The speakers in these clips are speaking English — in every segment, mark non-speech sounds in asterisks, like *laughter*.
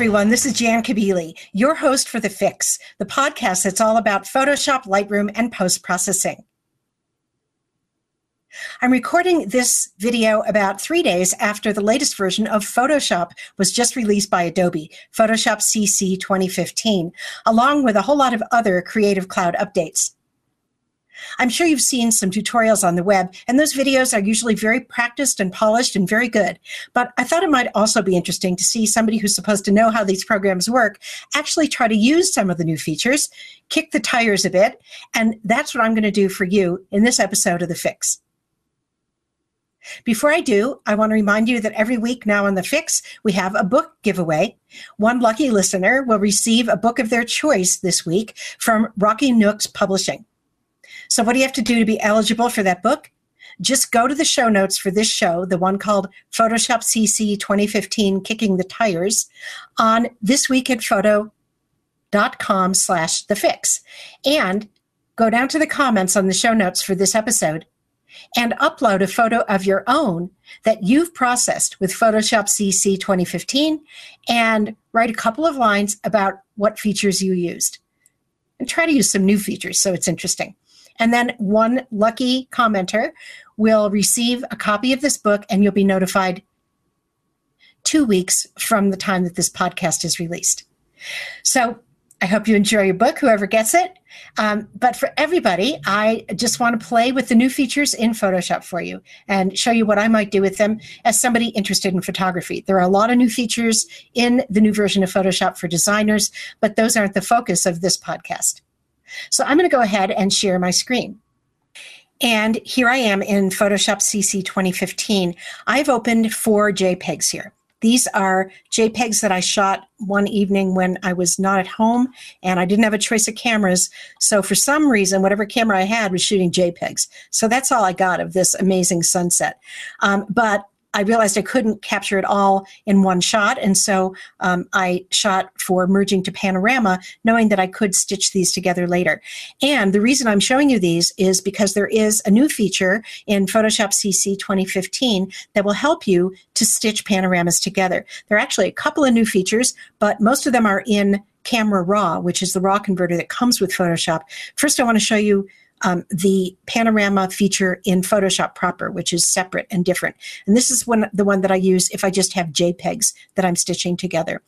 everyone. This is Jan Kabili, your host for The Fix, the podcast that's all about Photoshop, Lightroom, and post processing. I'm recording this video about three days after the latest version of Photoshop was just released by Adobe, Photoshop CC 2015, along with a whole lot of other Creative Cloud updates. I'm sure you've seen some tutorials on the web, and those videos are usually very practiced and polished and very good. But I thought it might also be interesting to see somebody who's supposed to know how these programs work actually try to use some of the new features, kick the tires a bit, and that's what I'm going to do for you in this episode of The Fix. Before I do, I want to remind you that every week now on The Fix, we have a book giveaway. One lucky listener will receive a book of their choice this week from Rocky Nooks Publishing. So, what do you have to do to be eligible for that book? Just go to the show notes for this show, the one called Photoshop CC 2015 Kicking the Tires, on thisweekatphoto.com slash the fix. And go down to the comments on the show notes for this episode and upload a photo of your own that you've processed with Photoshop CC 2015 and write a couple of lines about what features you used. And try to use some new features so it's interesting. And then one lucky commenter will receive a copy of this book and you'll be notified two weeks from the time that this podcast is released. So I hope you enjoy your book, whoever gets it. Um, but for everybody, I just want to play with the new features in Photoshop for you and show you what I might do with them as somebody interested in photography. There are a lot of new features in the new version of Photoshop for designers, but those aren't the focus of this podcast. So I'm going to go ahead and share my screen. And here I am in Photoshop CC 2015. I've opened four JPEGs here. These are JPEGs that I shot one evening when I was not at home and I didn't have a choice of cameras. So, for some reason, whatever camera I had was shooting JPEGs. So, that's all I got of this amazing sunset. Um, but I realized I couldn't capture it all in one shot, and so um, I shot for merging to panorama, knowing that I could stitch these together later. And the reason I'm showing you these is because there is a new feature in Photoshop CC 2015 that will help you to stitch panoramas together. There are actually a couple of new features, but most of them are in Camera Raw, which is the raw converter that comes with Photoshop. First, I want to show you um, the panorama feature in Photoshop proper, which is separate and different. And this is one, the one that I use if I just have JPEGs that I'm stitching together.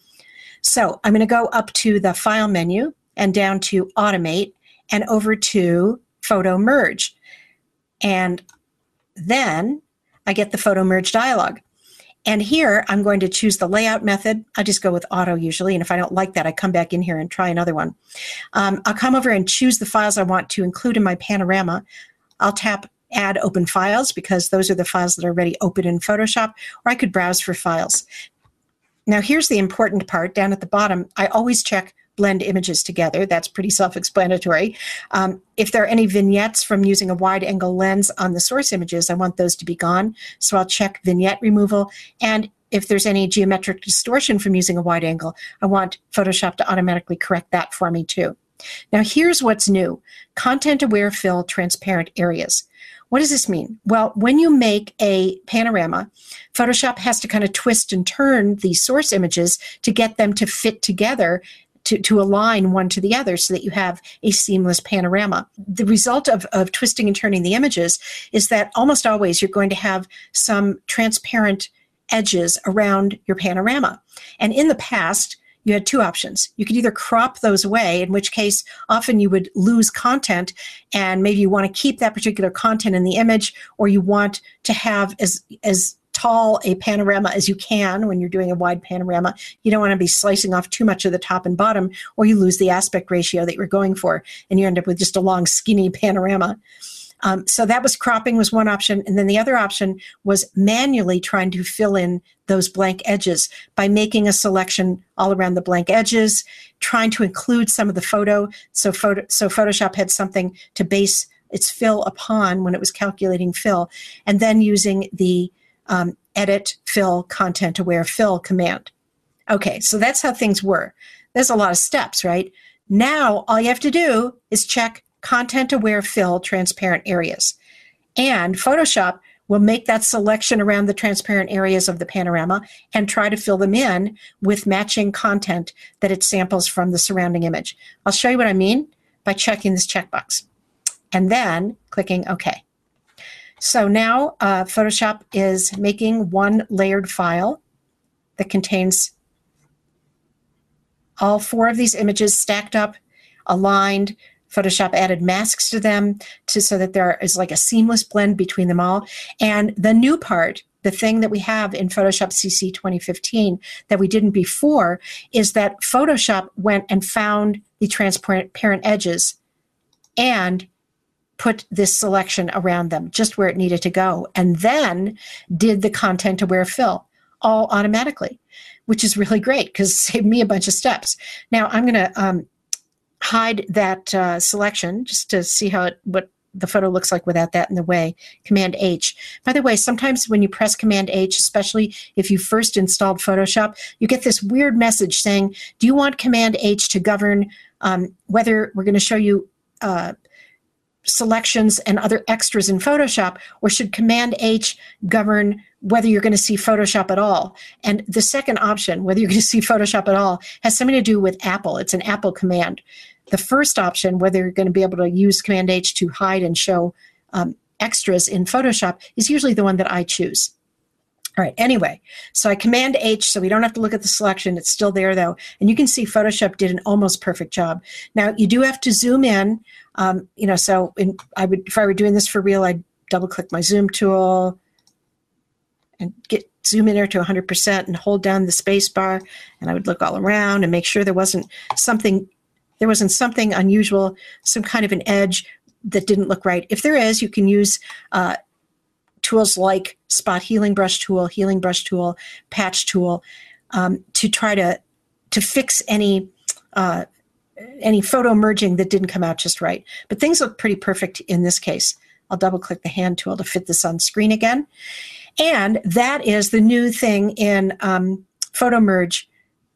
So I'm going to go up to the File menu and down to Automate and over to Photomerge. And then I get the Photomerge dialog. And here I'm going to choose the layout method. I just go with auto usually. And if I don't like that, I come back in here and try another one. Um, I'll come over and choose the files I want to include in my panorama. I'll tap add open files because those are the files that are already open in Photoshop, or I could browse for files. Now here's the important part down at the bottom. I always check blend images together. That's pretty self explanatory. Um, if there are any vignettes from using a wide angle lens on the source images, I want those to be gone. So I'll check vignette removal. And if there's any geometric distortion from using a wide angle, I want Photoshop to automatically correct that for me too. Now, here's what's new content aware fill transparent areas. What does this mean? Well, when you make a panorama, Photoshop has to kind of twist and turn these source images to get them to fit together to, to align one to the other so that you have a seamless panorama. The result of, of twisting and turning the images is that almost always you're going to have some transparent edges around your panorama. And in the past, you had two options. You could either crop those away, in which case often you would lose content and maybe you want to keep that particular content in the image or you want to have as as tall a panorama as you can when you're doing a wide panorama. You don't want to be slicing off too much of the top and bottom, or you lose the aspect ratio that you're going for, and you end up with just a long, skinny panorama. Um, so that was cropping was one option, and then the other option was manually trying to fill in those blank edges by making a selection all around the blank edges, trying to include some of the photo. So photo, so Photoshop had something to base its fill upon when it was calculating fill, and then using the um, edit, fill, content aware, fill command. Okay, so that's how things were. There's a lot of steps, right? Now, all you have to do is check content aware fill transparent areas. And Photoshop will make that selection around the transparent areas of the panorama and try to fill them in with matching content that it samples from the surrounding image. I'll show you what I mean by checking this checkbox and then clicking OK. So now uh, Photoshop is making one layered file that contains all four of these images stacked up, aligned. Photoshop added masks to them to so that there is like a seamless blend between them all. And the new part, the thing that we have in Photoshop CC 2015 that we didn't before, is that Photoshop went and found the transparent parent edges and put this selection around them just where it needed to go, and then did the content aware fill all automatically which is really great because *laughs* saved me a bunch of steps. Now I'm going to um, hide that uh, selection just to see how it, what the photo looks like without that in the way. Command H. By the way, sometimes when you press Command H, especially if you first installed Photoshop, you get this weird message saying, Do you want Command H to govern um, whether we're going to show you uh, selections and other extras in Photoshop, or should Command H govern whether you're going to see Photoshop at all? And the second option, whether you're going *laughs* to see Photoshop at all, has something to do with Apple. It's an Apple command. The first option, whether you're going to be able to use Command H to hide and show um, extras in Photoshop, is usually the one that I choose. All right, anyway, so I Command H so we don't have to look at the selection. It's still there though. And you can see Photoshop did an almost perfect job. Now, you do have to zoom in. Um, you know, so in, I would, if I were doing this for real, I'd double click my zoom tool and get zoom in there to 100% and hold down the space bar and I would look all around and make sure there wasn't something there wasn't something unusual, some kind of an edge that didn't look right. If there is, you can use uh, tools like spot healing brush tool, healing brush tool, patch tool um, to try to to fix any uh, any photo merging that didn't come out just right. But things look pretty perfect in this case. I'll double click the hand tool to fit this on screen again. And that is the new thing in um, Photomerge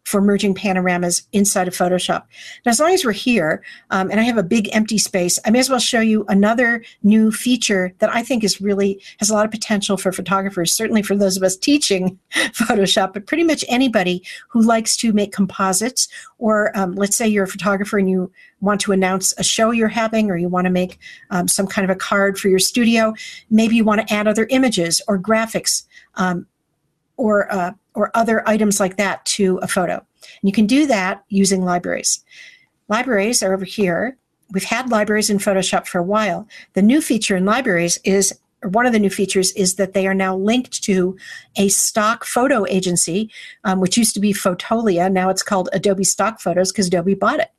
for merging panoramas inside of Photoshop. Now, as long as we're here, um, and I have a big empty space, I may as well show you another new feature that I think is really has a lot of potential for photographers, certainly for those of us teaching *laughs* Photoshop, but pretty much anybody who likes to make composites, or um, let's say you're a photographer and you want to announce a show you're having, or you want to make um, some kind of a card for your studio. Maybe you want to add other images or graphics um, or uh, or other items like that to a photo. And you can do that using libraries. Libraries are over here. We've had libraries in Photoshop for a while. The new feature in libraries is or one of the new features is that they are now linked to a stock photo agency, um, which used to be Fotolia. Now it's called Adobe Stock Photos because Adobe bought it.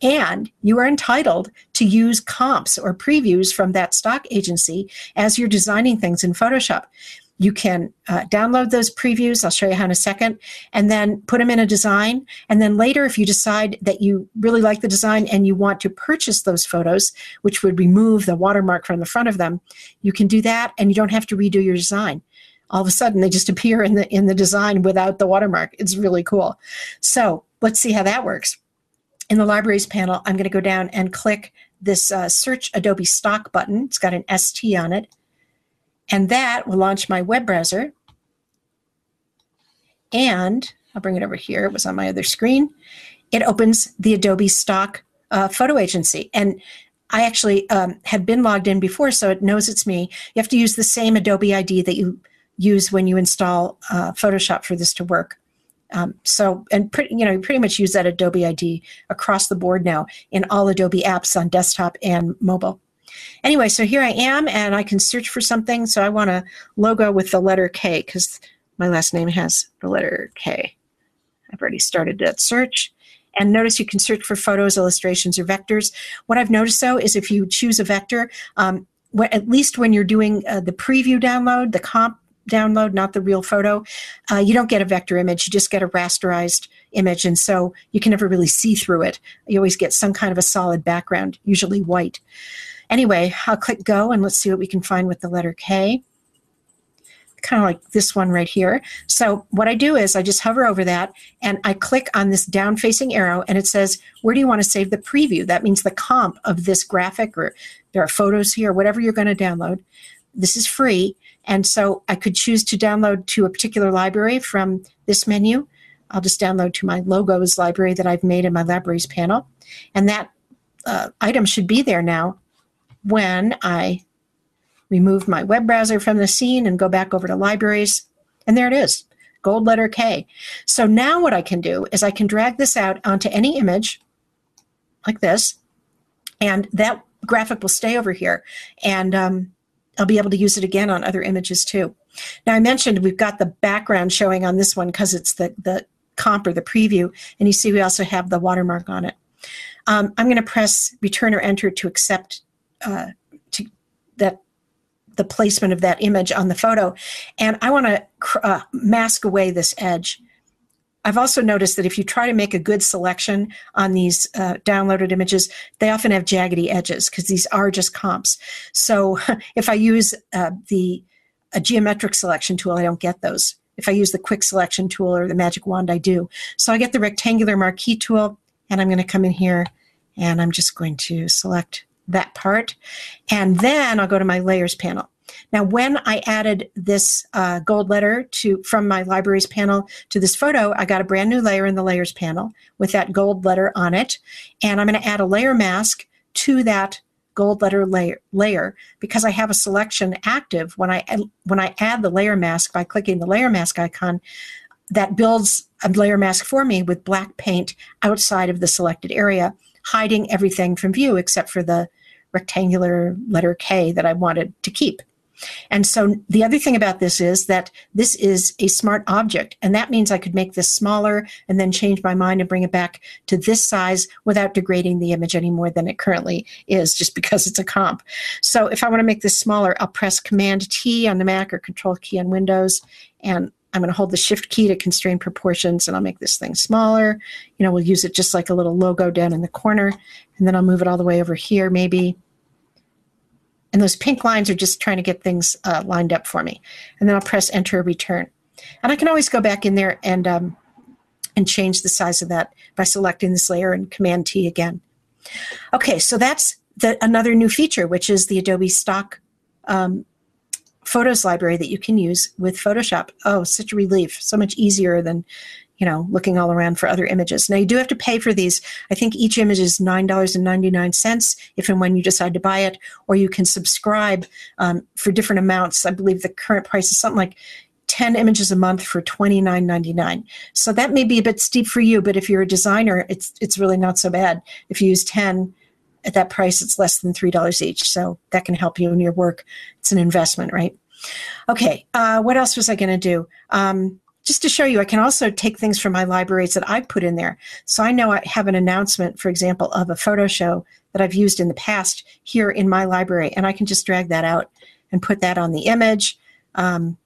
And you are entitled to use comps or previews from that stock agency as you're designing things in Photoshop. You can uh, download those previews. I'll show you how in a second, and then put them in a design. And then later, if you decide that you really like the design and you want to purchase those photos, which would remove the watermark from the front of them, you can do that, and you don't have to redo your design. All of a sudden, they just *laughs* appear in the in the design without the watermark. It's really cool. So let's see how that works. In the libraries panel, I'm going to go down and click this uh, search Adobe Stock button. It's got an ST on it. And that will launch my web browser. And I'll bring it over here. It was on my other screen. It opens the Adobe Stock uh, Photo Agency. And I actually um, have been logged in before, so it knows it's me. You have to use the same Adobe ID that you use when you install uh, Photoshop for this to work. Um, so, and pretty, you know, you pretty much use that Adobe ID across the board now in all Adobe apps on desktop and mobile. Anyway, so here I am and I can search for something. So I want a logo with the letter K because my last name has the letter K. I've already started that search. And notice you can search for photos, illustrations, or vectors. What I've noticed though is if you choose a vector, um, at least when you're doing uh, the preview download, the comp download, not the real photo, uh, you don't get a vector image. You just get a rasterized image. And so you can never really see through it. You always get some kind of a solid background, usually white. Anyway, I'll click go and let's see what we can find with the letter K. Kind of like this one right here. So what I do is I just hover over that and I click on this down facing arrow and it says, where do you want to save the preview? That means the comp of this graphic or there are photos here, whatever you're going to download. this is free. And so I could choose to download to a particular library from this menu. I'll just download to my logos library that I've made in my libraries panel. And that uh, item should be there now when I remove my web browser from the scene and go back over to libraries. And there it is, gold letter K. So now what I can do is I can drag this out onto any image like this, and that graphic will stay over here. And um, I'll be able to use it again on other images too. Now I mentioned we've got the background showing on this one because it's the, the comp or the preview. And you see we also have the watermark on it. Um, I'm going to press return or enter to accept uh, to that the placement of that image on the photo. And I want to uh, mask away this edge. I've also noticed that if you try to make a good selection on these uh, downloaded images, they often have jaggedy edges because these are just comps. So *laughs* if I use uh, the a geometric selection tool, I don't get those. If I use the quick selection tool or the magic wand, I do. So I get the rectangular marquee tool, and I'm going to come in here and I'm just going to select that part. And then I'll go to my layers panel. Now, when I added this uh, gold letter to from my libraries panel to this photo, I got a brand new layer in the layers panel with that gold letter on it. And I'm going to add a layer mask to that gold letter layer, layer because I have a selection active when I when I add the layer mask by clicking the layer mask icon that builds a layer mask for me with black paint outside of the selected area hiding everything from view except for the rectangular letter K that I wanted to keep. And so the other thing about this is that this is a smart object, and that means I could make this smaller and then change my mind and bring it back to this size without degrading the image any more than it currently is, just because it's a comp. So if I want to make this smaller, I'll press Command T on the Mac or Control key on Windows, and I'm going to hold the shift key to constrain proportions and I'll make this thing smaller. You know, we'll use it just like a little logo down in the corner. And then I'll move it all the way over here, maybe. And those pink lines are just trying to get things uh, lined up for me. And then I'll press enter return. And I can always go back in there and, um, and change the size of that by selecting this layer and Command T again. Okay, so that's the, another new feature, which is the Adobe Stock um, photos library that you can use with Photoshop. Oh, such a relief. So much easier than, you know, looking all around for other images. Now you do have to pay for these. I think each image is $9.99 if and when you decide to buy it, or you can subscribe um, for different amounts. I believe the current price is something like 10 images a month for $29.99. So that may be a bit steep for you, but if you're a designer, it's it's really not so bad. If you use 10 at that price, it's less than $3 each. So that can help you in your work. It's an investment, right? Okay, uh, what else was I going to do? Um, just to show you, I can also take things from my libraries that I've put in there. So I know I have an announcement, for example, of a photo show that I've used in the past here in my library, and I can just drag that out and put that on the image. Um,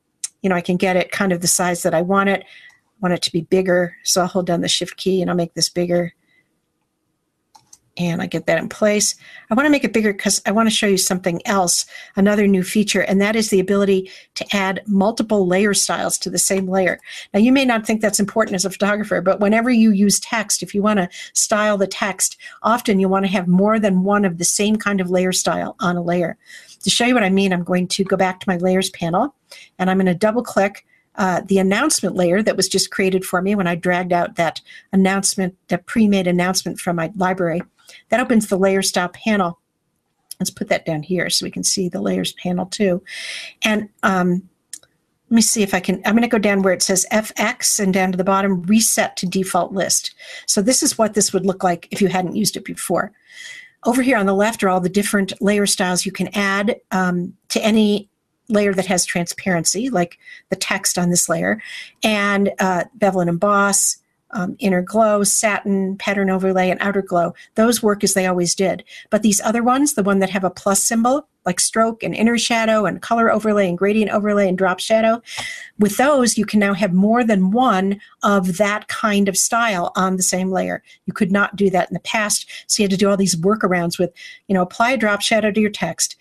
you know, I can get it kind of the size that I want it. I want it to be bigger, so I'll hold down the shift key and I'll make this bigger and I get that in place. I want to make it bigger because I want to show you something else, another new feature, and that is the ability to add multiple layer styles to the same layer. Now, you may not think that's important as a photographer, but whenever you use text, if you want to style the text, often you want to have more than one of the same kind of layer style on a layer. To show you what I mean, I'm going to go back to my layers panel and I'm going to double click uh, the announcement layer that was just created for me when I dragged out that announcement, that pre-made announcement from my library. That opens the layer style panel. Let's put that down here so we can see the layers panel too. And um, let me see if I can, I'm going to go down where it says FX and down to the bottom, reset to default list. So this is what this would look like if you hadn't used it before. Over here on the left are all the different layer styles you can add um, to any layer that has transparency, like the text on this layer, and uh, bevel and emboss, um, inner glow, satin, pattern overlay, and outer glow. Those work as they always did. But these other ones, the one that have a plus symbol, like stroke and inner shadow and color overlay and gradient overlay and drop shadow, with those, you can now have more than one of that kind of style on the same layer. You could not do that in the past. So you had to do all these workarounds with, you know, apply a drop shadow to your text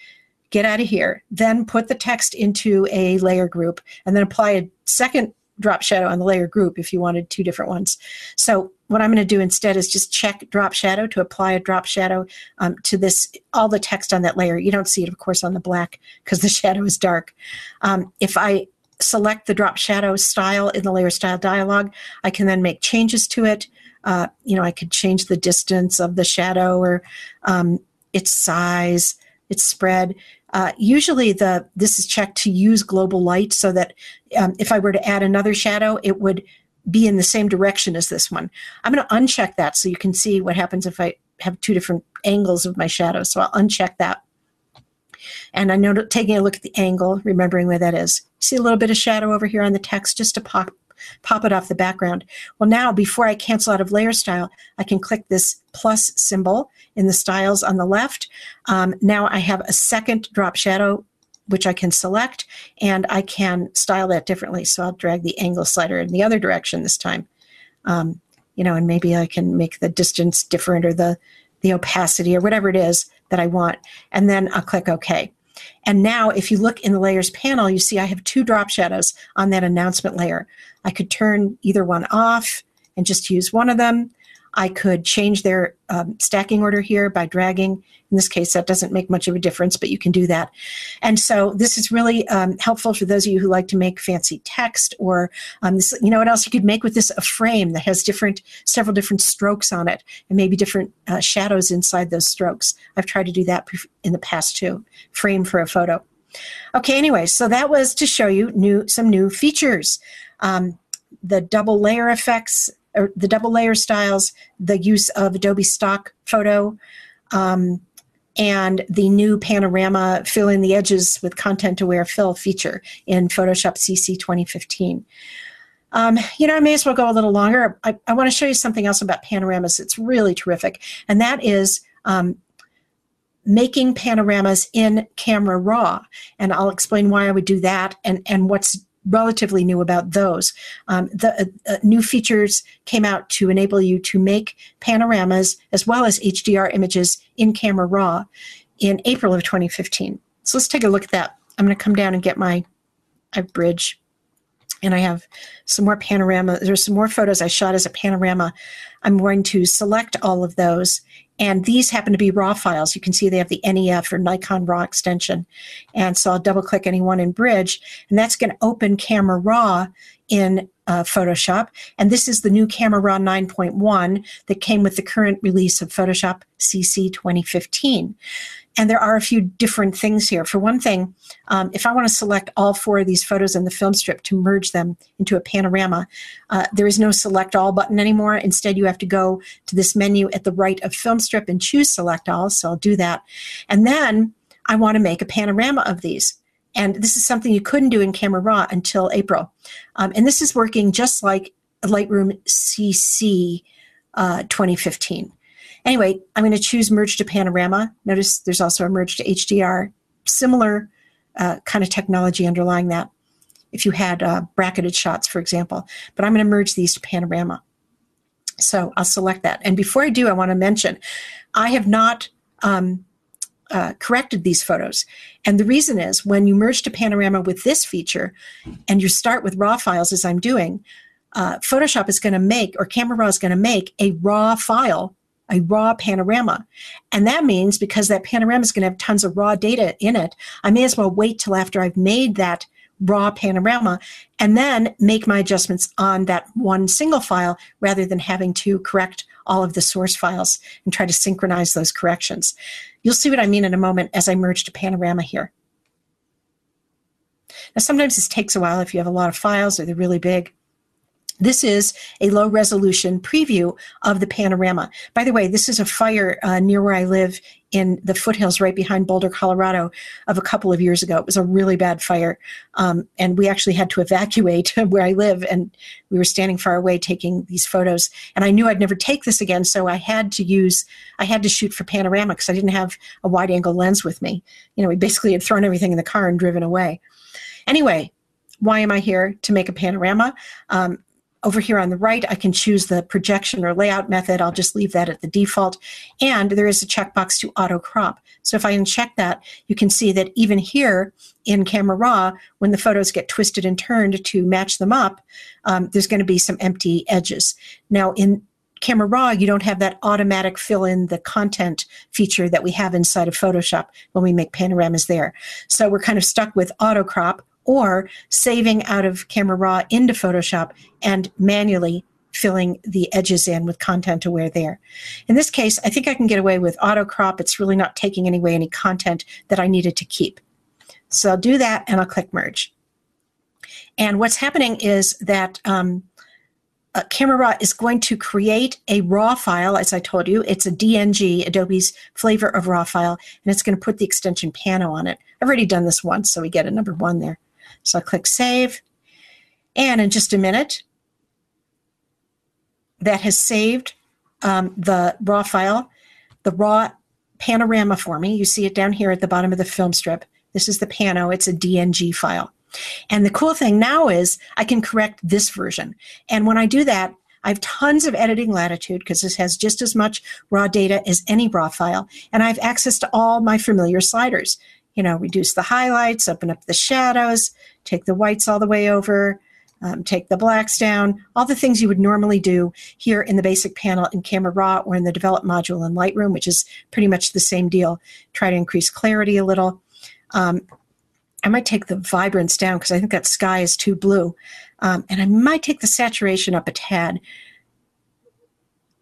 get out of here, then put the text into a layer group, and then apply a second drop shadow on the layer group if you wanted two different ones. So what I'm going to do instead is just check drop shadow to apply a drop shadow um, to this, all the text on that layer. You don't see it, of course, on the black *laughs* because the shadow is dark. Um, if I select the drop shadow style in the layer style dialog, I can then make changes to it. Uh, you know, I could change the distance of the shadow or um, its size, its spread. Uh, usually, the this is checked to use global light so that um, if I were to add another shadow, it would be in the same direction as this one. I'm going to uncheck that so you can see what happens if I have two different angles of my shadow. So I'll uncheck that. And I know taking a look at the angle, remembering where that is. See a little bit of shadow over here on the text just to pop pop it off the background. Well, now before I cancel out of layer style, I can click this plus symbol in the styles on the left. Um, now I have a second drop shadow which I can select, and I can style that differently. So I'll drag the angle slider in the other direction this time. Um, you know, and maybe I can make the distance different or the the opacity or whatever it is that I want, and then I'll click OK. And now, if you look in the layers panel, you see I have two drop shadows on that announcement layer. I could turn either one off and just use one of them. I could change their um, stacking order here by dragging. In this case, that doesn't make much of a difference, but you can do that. And so this is really um, helpful for those of you who like to make fancy text or, um, this, you know what else you could make with this? A frame that has different, several different strokes on it and maybe different uh, shadows inside those strokes. I've tried to do that in the past too, frame for a photo. Okay, anyway, so that was to show you new some new features. Um, the double layer effects or the double layer styles, the use of Adobe Stock Photo, um, and the new panorama fill in the edges with content aware fill feature in Photoshop CC 2015. Um, you know, I may as well go a little longer. I, I want to show you something else about panoramas. It's really terrific, and that is um, making panoramas in Camera Raw. And I'll explain why I would do that and, and what's relatively new about those. Um, the uh, uh, new features came out to enable you to make panoramas as well as HDR images in Camera Raw in April of 2015. So let's take a look at that. I'm going to come down and get my, my bridge. And I have some more panorama. There's some more photos I shot as a panorama. I'm going to select all of those and these happen to be raw files. You can see they have the NEF or Nikon RAW extension. And so I'll double click any one in Bridge, and that's going to open Camera Raw in uh, Photoshop. And this is the new Camera Raw 9.1 that came with the current release of Photoshop CC 2015. And there are a few different things here. For one thing, um, if I want to select all four of these photos in the film strip to merge them into a panorama, uh, there is no select all button anymore. Instead, you have to go to this menu at the right of film strip and choose select all. So I'll do that. And then I want to make a panorama of these. And this is something you couldn't do in Camera Raw until April. Um, and this is working just like Lightroom CC uh, 2015. Anyway, I'm going to choose merge to panorama. Notice there's also a merge to HDR, similar uh, kind of technology underlying that. If you had uh, bracketed shots, for example, but I'm going to merge these to panorama. So I'll select that. And before I do, I want to mention I have not um, uh, corrected these photos. And the reason is when you merge to panorama with this feature and you start with raw files, as I'm doing, uh, Photoshop is going to make, or Camera Raw is going to make a raw file a raw panorama. And that means because that panorama is going to have tons of raw data in it, I may as well wait till after I've made that raw panorama and then make my adjustments on that one single file rather than having to correct all of the source files and try to synchronize those corrections. You'll see what I mean in a moment as I merge to panorama here. Now, sometimes this takes a while if you have a lot of files or they're really big. This is a low resolution preview of the panorama. By the way, this is a fire uh, near where I live in the foothills right behind Boulder, Colorado, of a couple of years ago. It was a really bad fire. Um, and we actually had to evacuate *laughs* where I live. And we were standing far away taking these photos. And I knew I'd never take this again. So I had to use, I had to shoot for panorama because I didn't have a wide angle lens with me. You know, we basically had thrown everything in the car and driven away. Anyway, why am I here to make a panorama? Um, over here on the right, I can choose the projection or layout method. I'll just leave that at the default. And there is a checkbox to auto crop. So if I uncheck that, you can see that even here in Camera Raw, when the photos get twisted and turned to match them up, um, there's going to be some empty edges. Now in Camera Raw, you don't have that automatic fill in the content feature that we have inside of Photoshop when we make panoramas there. So we're kind of stuck with auto crop or saving out of Camera Raw into Photoshop and manually filling the edges in with content aware there. In this case, I think I can get away with auto crop. It's really not taking away any content that I needed to keep. So I'll do that and I'll click merge. And what's happening is that um, uh, Camera Raw is going to create a raw file, as I told you. It's a DNG, Adobe's flavor of raw file, and it's going to put the extension Pano on it. I've already done this once, so we get a number one there. So I'll click save. And in just a minute, that has saved um, the raw file, the raw panorama for me. You see it down here at the bottom of the film strip. This is the pano, it's a DNG file. And the cool thing now is I can correct this version. And when I do that, I have tons of editing latitude because this has just as much raw data as any raw file. And I have access to all my familiar sliders. You know, reduce the highlights, open up the shadows, take the whites all the way over, um, take the blacks down, all the things you would normally do here in the basic panel in Camera Raw or in the Develop module in Lightroom, which is pretty much the same deal. Try to increase clarity a little. Um, I might take the vibrance down because I think that sky is too blue. Um, and I might take the saturation up a tad,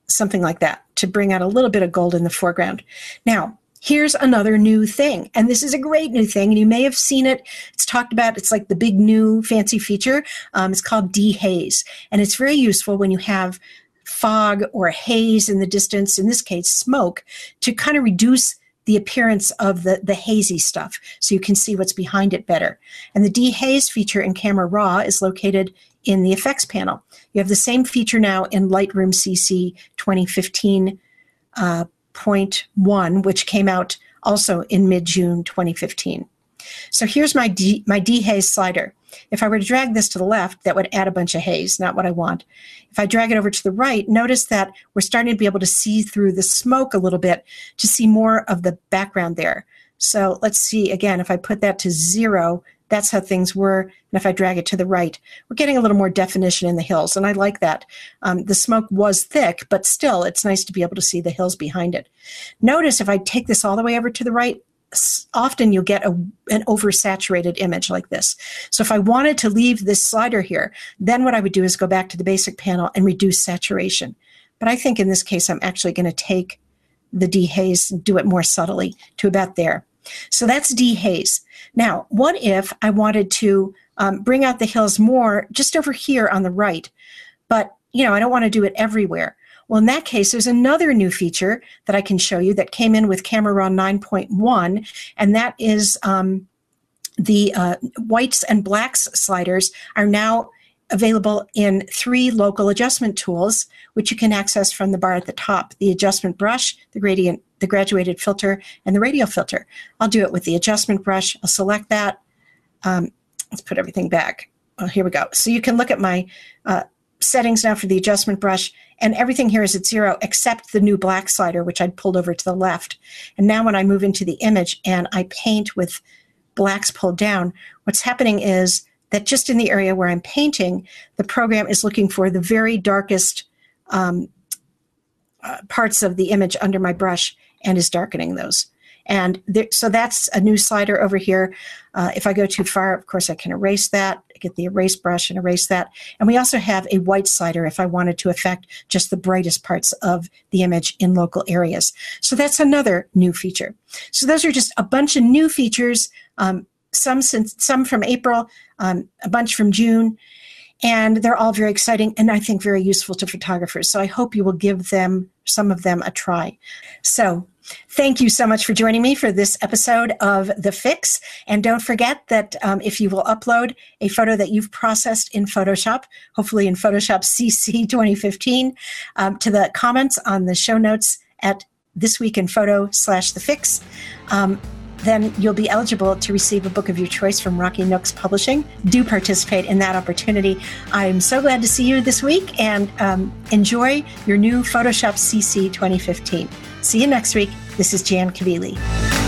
something like that, to bring out a little bit of gold in the foreground. Now, here's another new thing. And this is a great new thing. And you may have seen it. It's talked about. It's like the big new fancy feature. Um, it's called dehaze. And it's very useful when you have fog or haze in the distance, in this case, smoke, to kind of reduce the appearance of the, the hazy stuff so you can see what's behind it better. And the dehaze feature in Camera Raw is located in the effects panel. You have the same feature now in Lightroom CC 2015 uh, one, which came out also in mid June 2015. So here's my D, my dehaze slider. If I were to drag this to the left, that would add a bunch of haze, not what I want. If I drag it over to the right, notice that we're starting to be able to see through the smoke a little bit to see more of the background there. So let's see again, if I put that to zero, that's how things were. And if I drag it to the right, we're getting a little more definition in the hills. And I like that. Um, the smoke was thick, but still, it's nice to be able to see the hills behind it. Notice if I take this all the way over to the right, often you'll get a, an oversaturated image like this. So if I wanted to leave this slider here, then what I would do is go back to the basic panel and reduce saturation. But I think in this case, I'm actually going to take the dehaze and do it more subtly to about there. So that's dehaze. Now, what if I wanted to um, bring out the hills more just over here on the right, but you know I don't want to do it everywhere. Well, in that case, there's another new feature that I can show you that came in with Camera Raw 9.1, and that is um, the uh, whites and blacks sliders are now available in three local adjustment tools, which you can access from the bar at the top the adjustment brush, the gradient, the graduated filter, and the radial filter. I'll do it with the adjustment brush. I'll select that. Um, let's put everything back. Well, here we go. So you can look at my uh, settings now for the adjustment brush, and everything here is at zero except the new black slider, which I'd pulled over to the left. And now when I move into the image and I paint with blacks pulled down, what's happening is that just in the area where I'm painting, the program is looking for the very darkest um, uh, parts of the image under my brush and is darkening those. And there, so that's a new slider over here. Uh, if I go too far, of course, I can erase that, get the erase brush and erase that. And we also have a white slider if I wanted to affect just the brightest parts of the image in local areas. So that's another new feature. So those are just a bunch of new features. Um, some since some from April, um, a bunch from June, and they're all very exciting and I think very useful to photographers. So I hope you will give them some of them a try. So Thank you so much for joining me for this episode of The Fix. And don't forget that um, if you will upload a photo that you've processed in Photoshop, hopefully in Photoshop CC 2015, um, to the comments on the show notes at this week in photo slash the fix um, then you'll be eligible to receive a book of your choice from Rocky Nooks Publishing. Do participate in that opportunity. I'm so glad to see you this week and um, enjoy your new Photoshop CC 2015. See you next week. This is Jan Kabili.